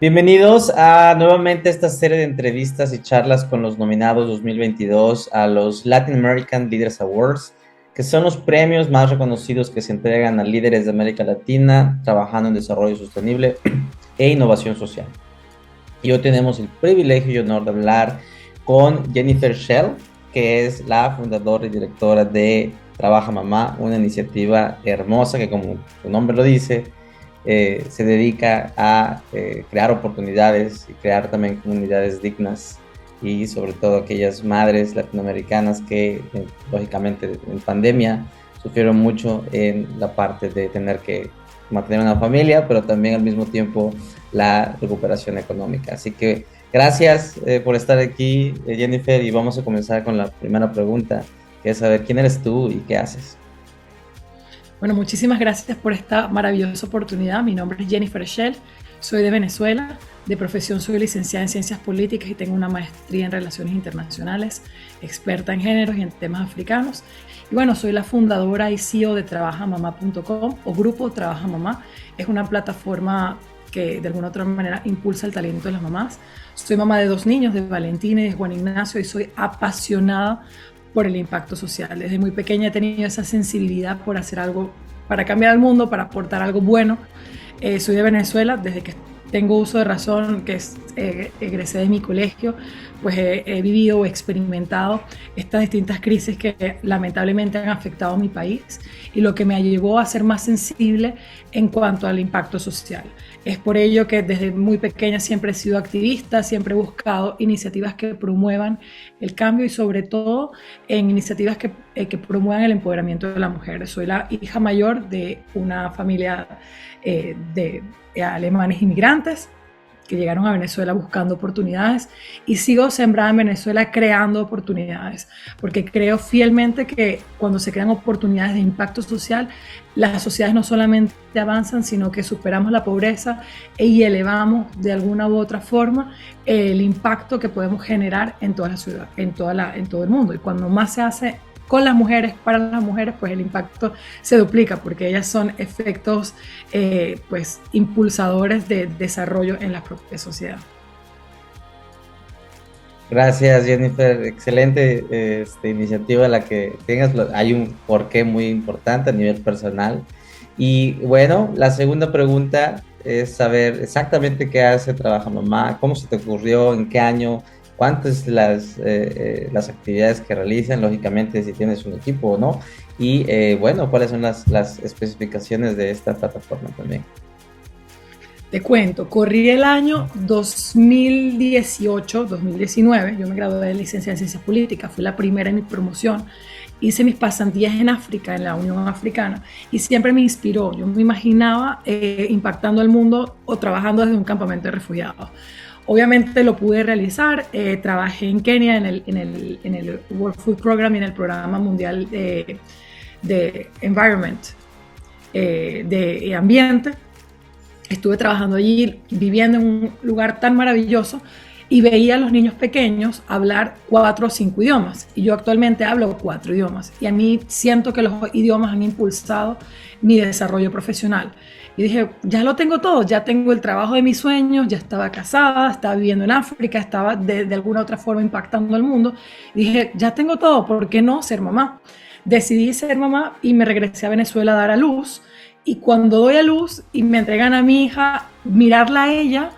Bienvenidos a nuevamente esta serie de entrevistas y charlas con los nominados 2022 a los Latin American Leaders Awards, que son los premios más reconocidos que se entregan a líderes de América Latina trabajando en desarrollo sostenible e innovación social. Y hoy tenemos el privilegio y honor de hablar con Jennifer Shell, que es la fundadora y directora de Trabaja Mamá, una iniciativa hermosa que como su nombre lo dice, eh, se dedica a eh, crear oportunidades y crear también comunidades dignas y sobre todo aquellas madres latinoamericanas que eh, lógicamente en pandemia sufrieron mucho en la parte de tener que mantener una familia, pero también al mismo tiempo la recuperación económica. Así que gracias por estar aquí, Jennifer, y vamos a comenzar con la primera pregunta, es saber quién eres tú y qué haces. Bueno, muchísimas gracias por esta maravillosa oportunidad. Mi nombre es Jennifer Shell, soy de Venezuela, de profesión soy licenciada en Ciencias Políticas y tengo una maestría en Relaciones Internacionales, experta en géneros y en temas africanos. Y bueno, soy la fundadora y CEO de trabajamamá.com o Grupo Trabaja Mamá. Es una plataforma que de alguna otra manera impulsa el talento de las mamás. Soy mamá de dos niños, de Valentina y de Juan Ignacio, y soy apasionada por el impacto social. Desde muy pequeña he tenido esa sensibilidad por hacer algo para cambiar el mundo, para aportar algo bueno. Eh, soy de Venezuela, desde que tengo uso de razón, que es, eh, egresé de mi colegio, pues he, vivido o experimentado estas distintas crisis que lamentablemente han afectado a mi país y lo que me llevó a ser más sensible en cuanto al impacto social. Es por ello que desde muy pequeña siempre he sido activista, siempre he buscado iniciativas que promuevan el cambio y sobre todo en iniciativas que, eh, que promuevan el empoderamiento de la mujer. Soy la hija mayor de una familia eh, de alemanes inmigrantes llegaron a Venezuela buscando oportunidades y sigo sembrada en Venezuela creando oportunidades, porque creo fielmente que cuando se crean oportunidades de impacto social, las sociedades no solamente avanzan, sino que superamos la pobreza y elevamos de alguna u otra forma el impacto que podemos generar en toda la ciudad, en, toda la, en todo el mundo. Y cuando más se hace con las mujeres, para las mujeres, pues el impacto se duplica porque ellas son efectos eh, pues, impulsadores de desarrollo en la propia sociedad. Gracias Jennifer, excelente este, iniciativa la que tengas, hay un porqué muy importante a nivel personal. Y bueno, la segunda pregunta es saber exactamente qué hace Trabaja Mamá, cómo se te ocurrió, en qué año, cuántas las, eh, eh, las actividades que realizan, lógicamente si tienes un equipo o no, y eh, bueno, cuáles son las, las especificaciones de esta plataforma también. Te cuento, corrí el año 2018, 2019, yo me gradué de licencia en Ciencias Políticas, fui la primera en mi promoción, hice mis pasantías en África, en la Unión Africana, y siempre me inspiró, yo me imaginaba impactando el mundo o trabajando desde un campamento de refugiados. Obviamente lo pude realizar, eh, trabajé en Kenia en el, World Food Program y en el Programa Mundial de, de Environment, eh, de Ambiente. Estuve trabajando allí, viviendo en un lugar tan maravilloso y veía a los niños pequeños hablar cuatro o cinco idiomas. Y yo actualmente hablo cuatro idiomas. Y a mí siento que los idiomas han impulsado mi desarrollo profesional. Y dije, ya lo tengo todo, ya tengo el trabajo de mis sueños, ya estaba casada, estaba viviendo en África, estaba de, de alguna otra forma impactando al mundo. Dije, ya tengo todo, ¿por qué no ser mamá? Decidí ser mamá y me regresé a Venezuela a dar a luz. Y cuando doy a luz y me entregan a mi hija, mirarla a ella,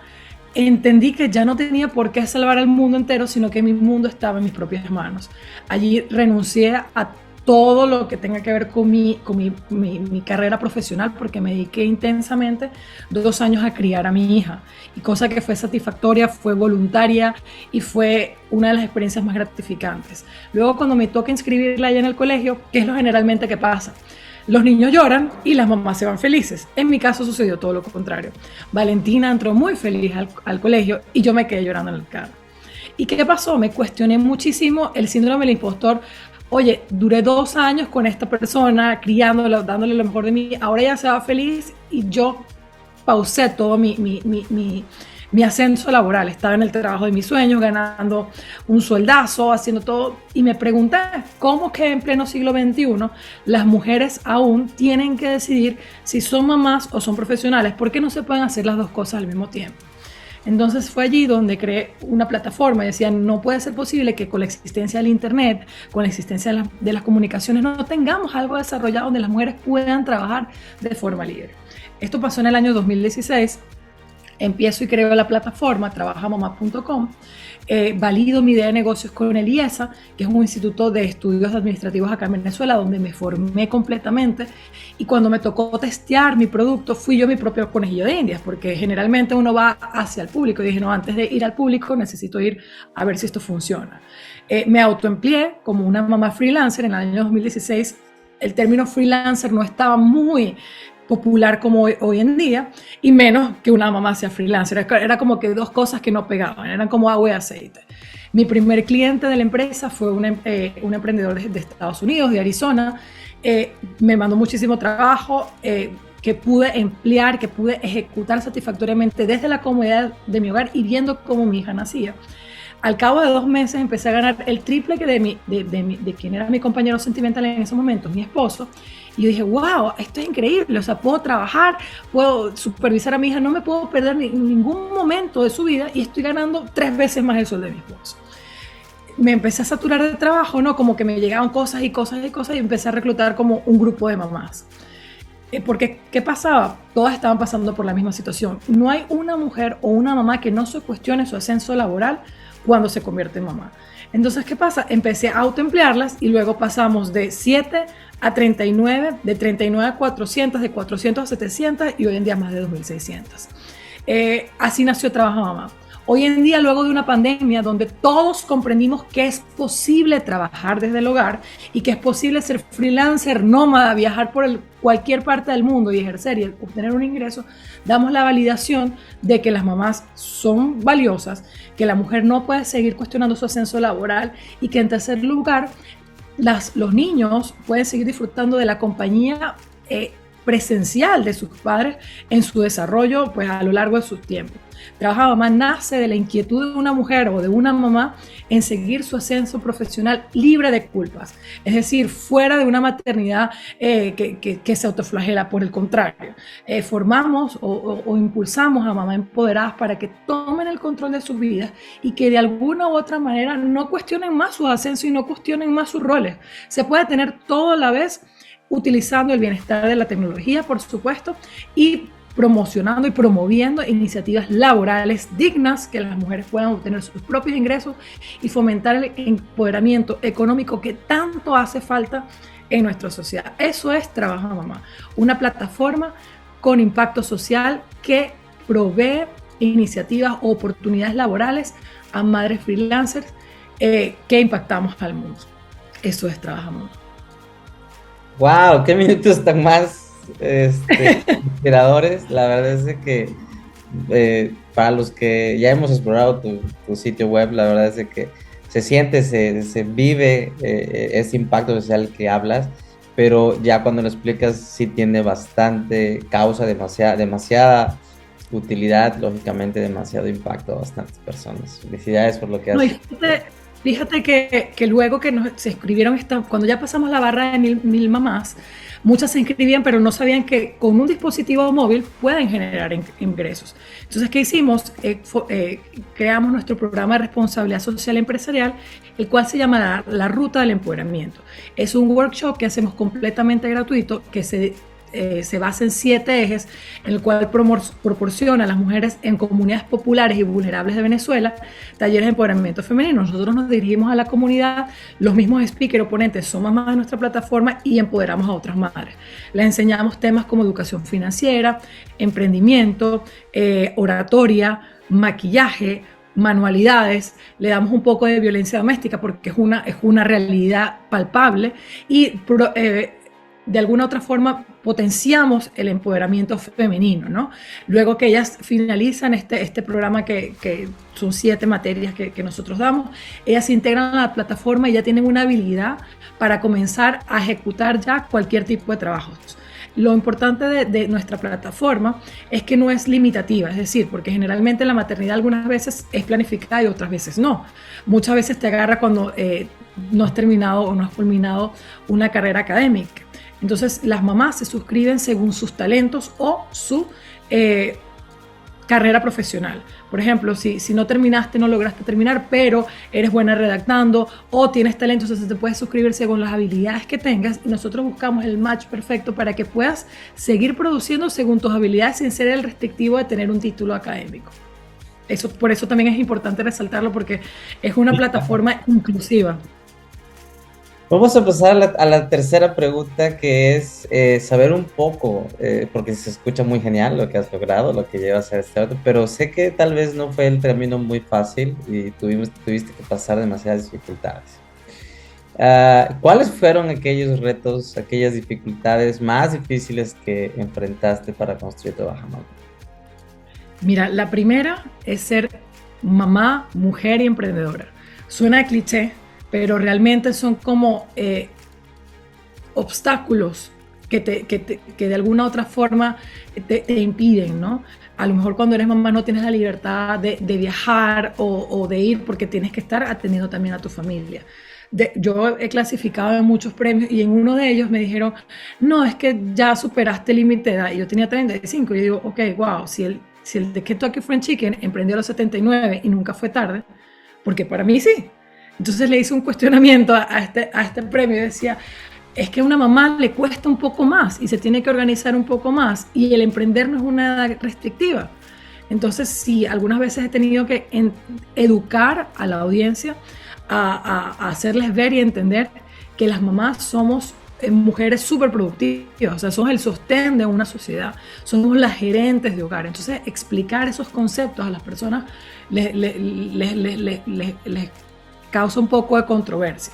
entendí que ya no tenía por qué salvar al mundo entero, sino que mi mundo estaba en mis propias manos. Allí renuncié a todo lo que tenga que ver con, mi, con mi, mi, carrera profesional, porque me dediqué intensamente dos años a criar a mi hija. Y cosa que fue satisfactoria, fue voluntaria y fue una de las experiencias más gratificantes. Luego cuando me toca inscribirla allá en el colegio, ¿qué es lo generalmente que pasa? Los niños lloran y las mamás se van felices. En mi caso sucedió todo lo contrario. Valentina entró muy feliz al, al colegio y yo me quedé llorando en el carro. ¿Y qué pasó? Me cuestioné muchísimo el síndrome del impostor oye, duré dos años con esta persona, criándola, dándole lo mejor de mí, ahora ella se va feliz y yo pausé todo mi, ascenso laboral. Estaba en el trabajo de mis sueños, ganando un sueldazo, haciendo todo. Y me pregunté, ¿cómo que en pleno siglo XXI las mujeres aún tienen que decidir si son mamás o son profesionales? ¿Por qué no se pueden hacer las dos cosas al mismo tiempo? Entonces fue allí donde creé una plataforma. Y decía, no puede ser posible que con la existencia del Internet, con la existencia de, de las comunicaciones, no tengamos algo desarrollado donde las mujeres puedan trabajar de forma libre. Esto pasó en el año 2016 empiezo y creo la plataforma trabajamamá.com, eh, valido mi idea de negocios con el IESA, que es un instituto de estudios administrativos acá en Venezuela, donde me formé completamente. Y cuando me tocó testear mi producto, fui yo mi propio conejillo de indias, porque generalmente uno va hacia el público. Y dije, no, antes de ir al público necesito ir a ver si esto funciona. Eh, me autoempleé como una mamá freelancer en el año 2016 el término freelancer no estaba muy popular como hoy, en día, y menos que una mamá sea freelancer. Era como que dos cosas que no pegaban, eran como agua y aceite. Mi primer cliente de la empresa fue un, em, eh, emprendedor de, Estados Unidos, de Arizona. Eh, me mandó muchísimo trabajo eh, que pude emplear, que pude ejecutar satisfactoriamente desde la comodidad de mi hogar y viendo cómo mi hija nacía. Al cabo de dos meses empecé a ganar el triple que de, mi, de, de, de quien era mi compañero sentimental en ese momento, mi esposo, y yo dije, wow, esto es increíble, o sea, puedo trabajar, puedo supervisar a mi hija, no me puedo perder ningún momento de su vida y estoy ganando tres veces más el sueldo de mi esposo. Me empecé a saturar de trabajo, ¿no? Como que me llegaban cosas y cosas y cosas y empecé a reclutar como un grupo de mamás. Eh, porque, ¿qué pasaba? Todas estaban pasando por la misma situación. No hay una mujer o una mamá que no se cuestione su ascenso laboral cuando se convierte en mamá. Entonces, ¿qué pasa? Empecé a autoemplearlas y luego pasamos de 7 a 39, de 39 a 400, de 400 a 700 y hoy en día más de 2.600. Eh, así nació Trabaja Mamá. Hoy en día, luego de una pandemia donde todos comprendimos que es posible trabajar desde el hogar y que es posible ser freelancer, nómada, viajar por cualquier parte del mundo y ejercer y obtener un ingreso, damos la validación de que las mamás son valiosas, que la mujer no puede seguir cuestionando su ascenso laboral y que en tercer lugar los niños pueden seguir disfrutando de la compañía eh, presencial de sus padres en su desarrollo pues, a lo largo de su tiempo. Trabaja Mamá nace de la inquietud de una mujer o de una mamá en seguir su ascenso profesional libre de culpas, es decir, fuera de una maternidad eh, que, se autoflagela, por el contrario, eh, formamos o, impulsamos a mamás empoderadas para que tomen el control de sus vidas y que de alguna u otra manera no cuestionen más su ascenso y no cuestionen más sus roles. Se puede tener todo a la vez utilizando el bienestar de la tecnología, por supuesto, y promocionando y promoviendo iniciativas laborales dignas que las mujeres puedan obtener sus propios ingresos y fomentar el empoderamiento económico que tanto hace falta en nuestra sociedad. Eso es Trabaja Mamá, una plataforma con impacto social que provee iniciativas o oportunidades laborales a madres freelancers eh, que impactamos al mundo. Eso es Trabaja Mamá. ¡Wow! ¡Qué minutos tan más este, inspiradores! La verdad es que eh, para los que ya hemos explorado tu, sitio web, la verdad es que se siente, se, vive eh, ese impacto social que hablas, pero ya cuando lo explicas sí tiene bastante causa, demasiada, demasiada utilidad, lógicamente demasiado impacto a bastantes personas. Felicidades por lo que haces. Fíjate que, luego que nos, se escribieron, esta, cuando ya pasamos la barra de mil, mamás, muchas se inscribían, pero no sabían que con un dispositivo móvil pueden generar ingresos. Entonces, ¿qué hicimos? Eh, eh, creamos nuestro programa de responsabilidad social empresarial, el cual se llama la, la Ruta del Empoderamiento. Es un workshop que hacemos completamente gratuito, que se eh, se basa en siete ejes, en el cual proporciona a las mujeres en comunidades populares y vulnerables de Venezuela talleres de empoderamiento femenino. Nosotros nos dirigimos a la comunidad, los mismos speakers oponentes son mamás de nuestra plataforma y empoderamos a otras madres. Les enseñamos temas como educación financiera, emprendimiento, eh, oratoria, maquillaje, manualidades, le damos un poco de violencia doméstica porque es una, es una realidad palpable y eh, de alguna otra forma potenciamos el empoderamiento femenino, ¿no? Luego que ellas finalizan este, este programa que, que son siete materias que, que, nosotros damos, ellas se integran a la plataforma y ya tienen una habilidad para comenzar a ejecutar ya cualquier tipo de trabajos. Lo importante de, de, nuestra plataforma es que no es limitativa, es decir, porque generalmente la maternidad algunas veces es planificada y otras veces no. Muchas veces te agarra cuando eh, no has terminado o no has culminado una carrera académica. Entonces las mamás se suscriben según sus talentos o su, eh, carrera profesional. Por ejemplo, si, si no terminaste, no lograste terminar, pero eres buena redactando o tienes talento, entonces te puedes suscribir según las habilidades que tengas y nosotros buscamos el match perfecto para que puedas seguir produciendo según tus habilidades sin ser el restrictivo de tener un título académico. Eso, por eso también es importante resaltarlo porque es una plataforma inclusiva. Vamos a pasar a la, tercera pregunta, que es eh, saber un poco, eh, porque se escucha muy genial lo que has logrado, lo que llevas a este auto, pero sé que tal vez no fue el camino muy fácil y tuvimos, tuviste que pasar demasiadas dificultades. Ah, ¿Cuáles fueron aquellos retos, aquellas dificultades más difíciles que enfrentaste para construir tu Baja Mira, la primera es ser mamá, mujer y emprendedora. Suena cliché, pero realmente son como eh, obstáculos que, de alguna u otra forma te, impiden, ¿no? A lo mejor cuando eres mamá no tienes la libertad de, viajar o, de ir porque tienes que estar atendiendo también a tu familia. yo he clasificado en muchos premios y en uno de ellos me dijeron, no, es que ya superaste el límite de edad. Y yo tenía 35 y yo digo, ok, wow, si el, si el de Kentucky Fried Chicken emprendió a los 79 y nunca fue tarde, porque para mí sí. Entonces le hice un cuestionamiento a, este, a este premio y decía, es que a una mamá le cuesta un poco más y se tiene que organizar un poco más y el emprender no es una edad restrictiva. Entonces sí, algunas veces he tenido que educar a la audiencia, a, a, hacerles ver y entender que las mamás somos eh, mujeres súper productivas, o sea, somos el sostén de una sociedad, somos las gerentes de hogar. Entonces, explicar esos conceptos a las personas les, les, les, les causa un poco de controversia.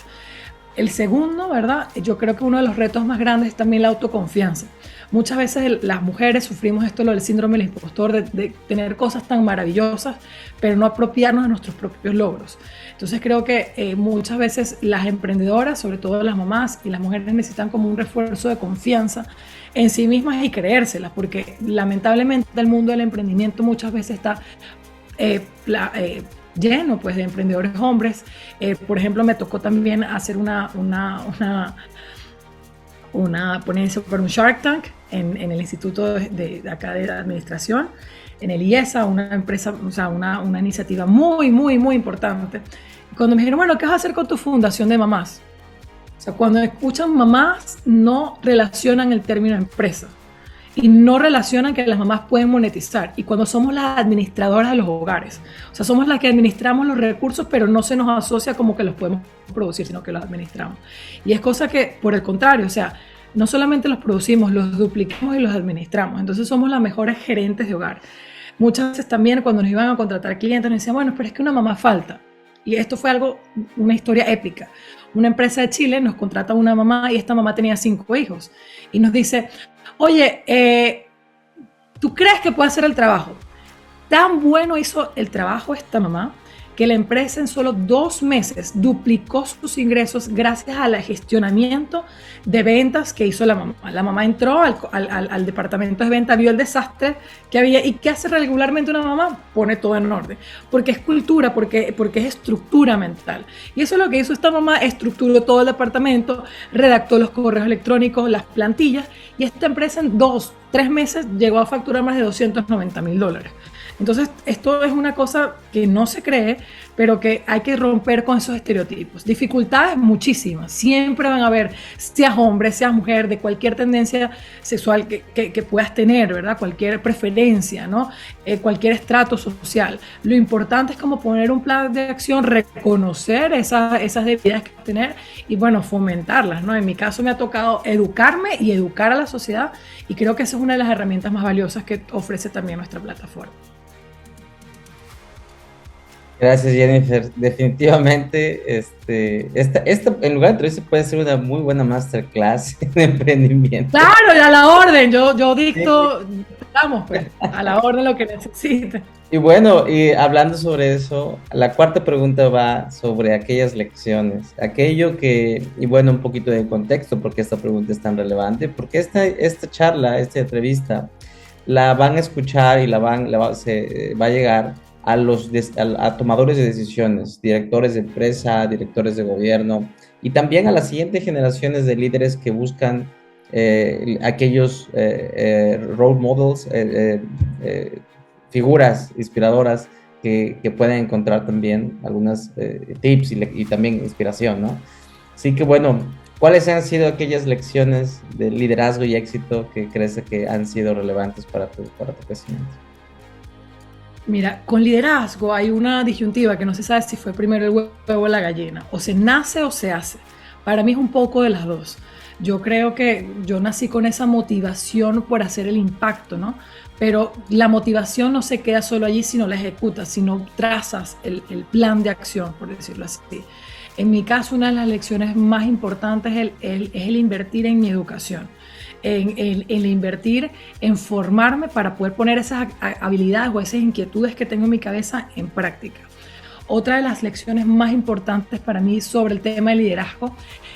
El segundo, ¿verdad? Yo creo que uno de los retos más grandes es también la autoconfianza. Muchas veces las mujeres sufrimos esto, lo del síndrome del impostor, de, tener cosas tan maravillosas, pero no apropiarnos de nuestros propios logros. Entonces creo que eh, muchas veces las emprendedoras, sobre todo las mamás y las mujeres, necesitan como un refuerzo de confianza en sí mismas y creérselas, porque lamentablemente el mundo del emprendimiento muchas veces está eh, eh, lleno pues, de emprendedores hombres. Eh, por ejemplo, me tocó también hacer una, una, una, una ponencia por un Shark Tank en, en el Instituto de, acá de Administración, en el IESA, una empresa, o sea, una, una iniciativa muy, muy, muy importante. Cuando me dijeron, bueno, ¿qué vas a hacer con tu fundación de mamás? O sea, cuando escuchan mamás, no relacionan el término empresa y no relacionan que las mamás pueden monetizar. Y cuando somos las administradoras de los hogares, o sea, somos las que administramos los recursos, pero no se nos asocia como que los podemos producir, sino que los administramos. Y es cosa que, por el contrario, o sea, no solamente los producimos, los duplicamos y los administramos. Entonces somos las mejores gerentes de hogar. Muchas veces también cuando nos iban a contratar clientes nos decían, bueno, pero es que una mamá falta. Y esto fue algo, una historia épica. Una empresa de Chile nos contrata una mamá y esta mamá tenía cinco hijos. Y nos dice, oye, eh, ¿tú crees que puede hacer el trabajo? Tan bueno hizo el trabajo esta mamá que la empresa en solo dos meses duplicó sus ingresos gracias al gestionamiento de ventas que hizo la mamá. La mamá entró al, departamento de venta, vio el desastre que había y ¿qué hace regularmente una mamá? Pone todo en orden, porque es cultura, porque, porque es estructura mental. Y eso es lo que hizo esta mamá, estructuró todo el departamento, redactó los correos electrónicos, las plantillas y esta empresa en dos, tres meses llegó a facturar más de 290 mil dólares. Entonces, esto es una cosa que no se cree, pero que hay que romper con esos estereotipos. Dificultades muchísimas, siempre van a haber, seas hombre, seas mujer, de cualquier tendencia sexual que, puedas tener, ¿verdad? Cualquier preferencia, ¿no? Eh, cualquier estrato social. Lo importante es como poner un plan de acción, reconocer esas, esas debilidades que tener y, bueno, fomentarlas, ¿no? En mi caso me ha tocado educarme y educar a la sociedad y creo que esa es una de las herramientas más valiosas que ofrece también nuestra plataforma. Gracias, Jennifer. Definitivamente, este, esta, esta, en lugar de entrevista puede ser una muy buena masterclass de emprendimiento. Claro, a la orden. Yo, yo dicto, vamos, pues, a la orden lo que necesite. Y bueno, y hablando sobre eso, la cuarta pregunta va sobre aquellas lecciones, aquello que, y bueno, un poquito de contexto, porque esta pregunta es tan relevante, porque esta, esta charla, esta entrevista, la van a escuchar y la van, la va, se, va a llegar a los a, tomadores de decisiones, directores de empresa, directores de gobierno y también a las siguientes generaciones de líderes que buscan eh, aquellos eh, eh, role models, figuras inspiradoras que, que, pueden encontrar también algunas eh, tips y, y, también inspiración, ¿no? Así que bueno, ¿cuáles han sido aquellas lecciones de liderazgo y éxito que crees que han sido relevantes para tu, para tu crecimiento? Mira, con liderazgo hay una disyuntiva que no se sabe si fue primero el huevo o la gallina, o se nace o se hace. Para mí es un poco de las dos. Yo creo que yo nací con esa motivación por hacer el impacto, ¿no? Pero la motivación no se queda solo allí si no la ejecutas, sino trazas el, plan de acción, por decirlo así. En mi caso, una de las lecciones más importantes es el invertir en mi educación en, en, invertir, en formarme para poder poner esas habilidades o esas inquietudes que tengo en mi cabeza en práctica. Otra de las lecciones más importantes para mí sobre el tema de liderazgo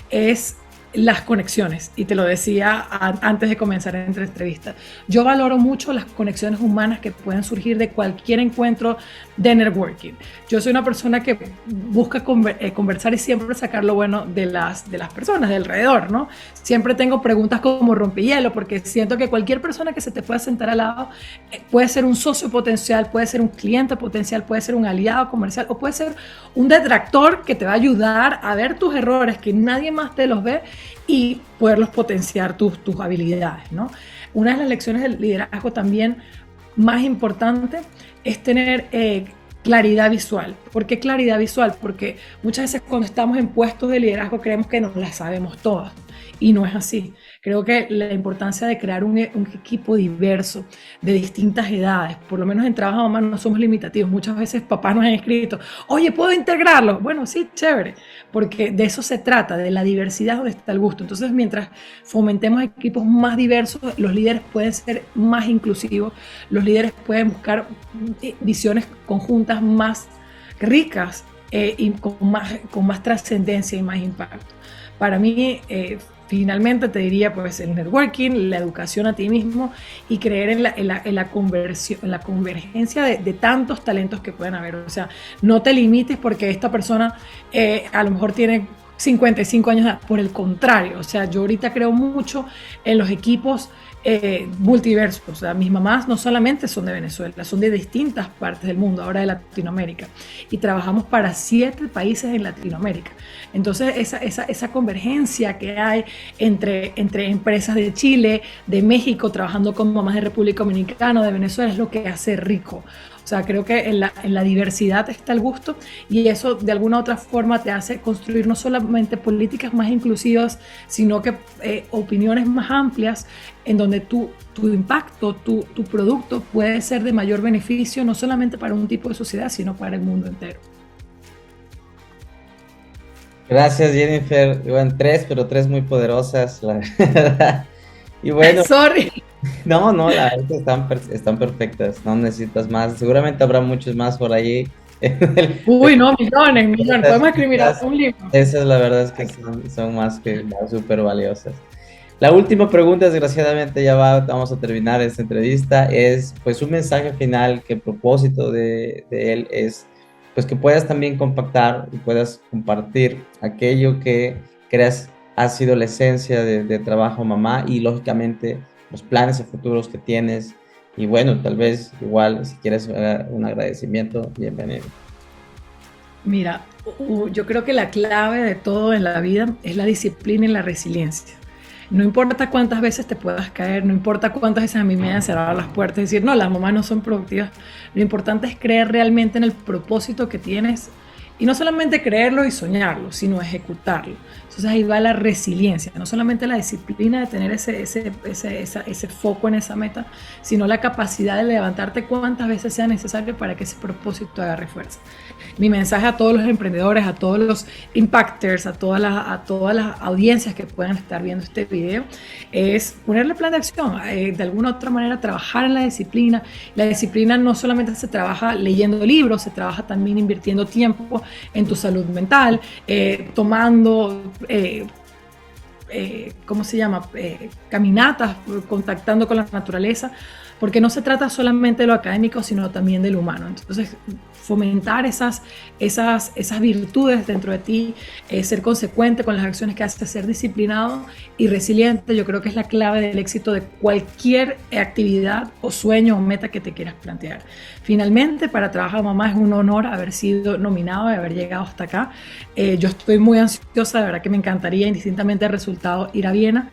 es las conexiones, y te lo decía antes de comenzar esta entrevista. Yo valoro mucho las conexiones humanas que pueden surgir de cualquier encuentro de networking. Yo soy una persona que busca eh, conversar y siempre sacar lo bueno de las, de las personas de alrededor, ¿no? Siempre tengo preguntas como rompehielo, porque siento que cualquier persona que se te pueda sentar al lado eh, puede ser un socio potencial, puede ser un cliente potencial, puede ser un aliado comercial o puede ser un detractor que te va a ayudar a ver tus errores que nadie más te los ve y poderlos potenciar tus, tus habilidades, ¿no? Una de las lecciones del liderazgo también más importante es tener eh, claridad visual. ¿Por qué claridad visual? Porque muchas veces cuando estamos en puestos de liderazgo creemos que nos las sabemos todas y no es así. Creo que la importancia de crear un, equipo diverso, de distintas edades, por lo menos en trabajo mamá no somos limitativos. Muchas veces papás nos han escrito, oye, ¿puedo integrarlo? Bueno, sí, chévere, porque de eso se trata, de la diversidad donde está el gusto. Entonces, mientras fomentemos equipos más diversos, los líderes pueden ser más inclusivos, los líderes pueden buscar visiones conjuntas más ricas eh, y con más, con más trascendencia y más impacto. Para mí, eh, finalmente te diría pues el networking, la educación a ti mismo y creer en la, en la, conversión, en la convergencia de, tantos talentos que pueden haber. O sea, no te limites porque esta persona eh, a lo mejor tiene 55 años, por el contrario, o sea, yo ahorita creo mucho en los equipos eh, multiversos. O sea, mis mamás no solamente son de Venezuela, son de distintas partes del mundo, ahora de Latinoamérica. Y trabajamos para siete países en Latinoamérica. Entonces, esa, esa, esa convergencia que hay entre, entre empresas de Chile, de México, trabajando con mamás de República Dominicana, de Venezuela, es lo que hace rico. O sea, creo que en la, en la, diversidad está el gusto y eso de alguna u otra forma te hace construir no solamente políticas más inclusivas, sino que eh, opiniones más amplias en donde tu, tu impacto, tu, tu producto puede ser de mayor beneficio no solamente para un tipo de sociedad, sino para el mundo entero. Gracias, Jennifer. Iban tres, pero tres muy poderosas, la verdad. Y bueno. Sorry. No, no, la están, están perfectas. No necesitas más. Seguramente habrá muchos más por ahí. Uy, no, millones, millones. Podemos escribir un libro. Esa es la verdad, es que son, más que súper valiosas. La última pregunta, desgraciadamente ya va, vamos a terminar esta entrevista, es pues un mensaje final que el propósito de, de él es pues que puedas también compactar y puedas compartir aquello que creas ha sido la esencia de, trabajo mamá y lógicamente los planes a futuros que tienes. Y bueno, tal vez igual si quieres un agradecimiento, bienvenido. Mira, yo creo que la clave de todo en la vida es la disciplina y la resiliencia. No importa cuántas veces te puedas caer, no importa cuántas veces a mí me hayan cerrado las puertas y decir, no, las mamás no son productivas. Lo importante es creer realmente en el propósito que tienes y no solamente creerlo y soñarlo, sino ejecutarlo. Entonces ahí va la resiliencia, no solamente la disciplina de tener ese, ese, ese, ese, foco en esa meta, sino la capacidad de levantarte cuantas veces sea necesario para que ese propósito agarre fuerza. Mi mensaje a todos los emprendedores, a todos los impactors, a todas las, a todas las audiencias que puedan estar viendo este video, es ponerle plan de acción, eh, de alguna u otra manera trabajar en la disciplina. La disciplina no solamente se trabaja leyendo libros, se trabaja también invirtiendo tiempo en tu salud mental, eh, tomando eh, eh, ¿cómo se llama? Eh, caminatas, contactando con la naturaleza, porque no se trata solamente de lo académico, sino también de lo humano. Entonces, fomentar esas, esas, esas virtudes dentro de ti, eh, ser consecuente con las acciones que haces, ser disciplinado y resiliente, yo creo que es la clave del éxito de cualquier actividad o sueño o meta que te quieras plantear. Finalmente, para Trabajar Mamá es un honor haber sido nominado y haber llegado hasta acá. Eh, yo estoy muy ansiosa, de verdad que me encantaría, indistintamente del resultado, ir a Viena,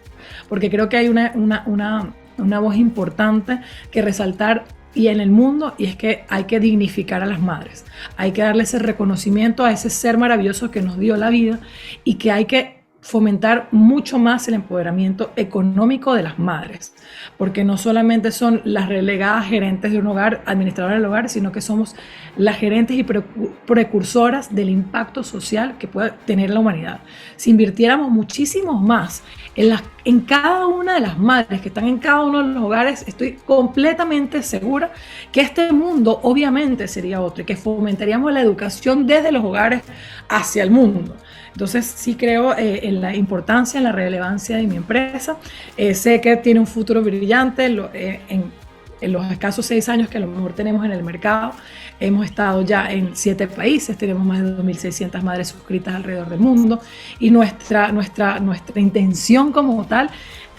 porque creo que hay una, una, una una voz importante que resaltar y en el mundo y es que hay que dignificar a las madres, hay que darle ese reconocimiento a ese ser maravilloso que nos dio la vida y que hay que fomentar mucho más el empoderamiento económico de las madres, porque no solamente son las relegadas gerentes de un hogar, administradoras del hogar, sino que somos las gerentes y precursoras del impacto social que puede tener la humanidad. Si invirtiéramos muchísimo más en, las, en cada una de las madres que están en cada uno de los hogares, estoy completamente segura que este mundo obviamente sería otro y que fomentaríamos la educación desde los hogares hacia el mundo. Entonces sí creo eh, en la importancia, en la relevancia de mi empresa. Eh, sé que tiene un futuro brillante eh, en, en los escasos seis años que a lo mejor tenemos en el mercado. Hemos estado ya en siete países, tenemos más de 2.600 madres suscritas alrededor del mundo y nuestra, nuestra, nuestra intención como tal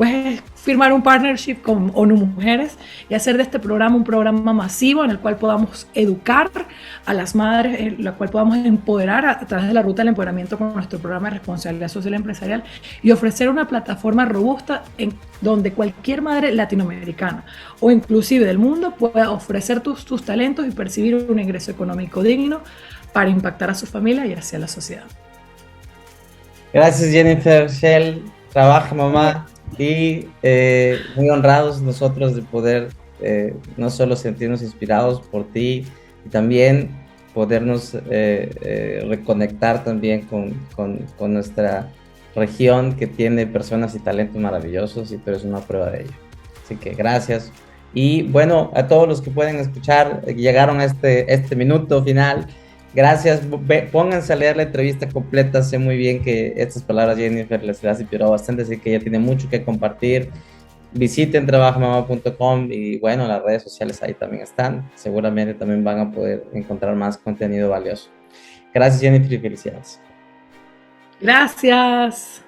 pues es firmar un partnership con ONU Mujeres y hacer de este programa un programa masivo en el cual podamos educar a las madres, en el cual podamos empoderar a, través de la ruta del empoderamiento con nuestro programa de responsabilidad social empresarial y ofrecer una plataforma robusta en donde cualquier madre latinoamericana o inclusive del mundo pueda ofrecer tus, tus talentos y percibir un ingreso económico digno para impactar a su familia y hacia la sociedad. Gracias Jennifer Shell, trabaja mamá y eh, muy honrados nosotros de poder eh, no solo sentirnos inspirados por ti y también podernos eh, reconectar también con, con, con, nuestra región que tiene personas y talentos maravillosos y tú eres una prueba de ello. Así que gracias. Y bueno, a todos los que pueden escuchar, llegaron a este, este minuto final. Gracias, pónganse a leer la entrevista completa, sé muy bien que estas palabras Jennifer les las inspiró bastante, así que ella tiene mucho que compartir. Visiten trabajamama.com y bueno, las redes sociales ahí también están, seguramente también van a poder encontrar más contenido valioso. Gracias Jennifer y felicidades. Gracias.